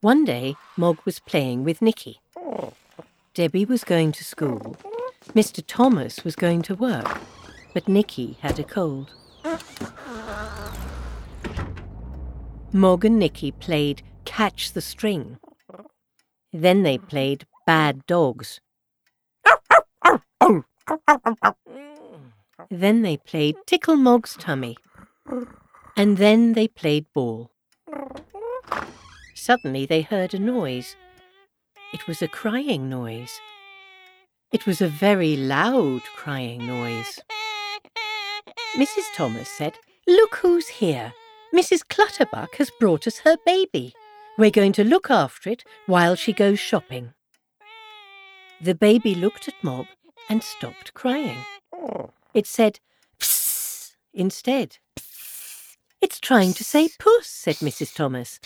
One day, Mog was playing with Nicky. Debbie was going to school. Mr. Thomas was going to work. But Nicky had a cold. Mog and Nicky played Catch the String. Then they played Bad Dogs. Then they played Tickle Mog's Tummy. And then they played ball. Suddenly they heard a noise. It was a crying noise. It was a very loud crying noise. Mrs. Thomas said, Look who's here. Mrs. Clutterbuck has brought us her baby. We're going to look after it while she goes shopping. The baby looked at Mog and stopped crying. It said, Psst, instead. It's trying to say puss, said Mrs. Thomas.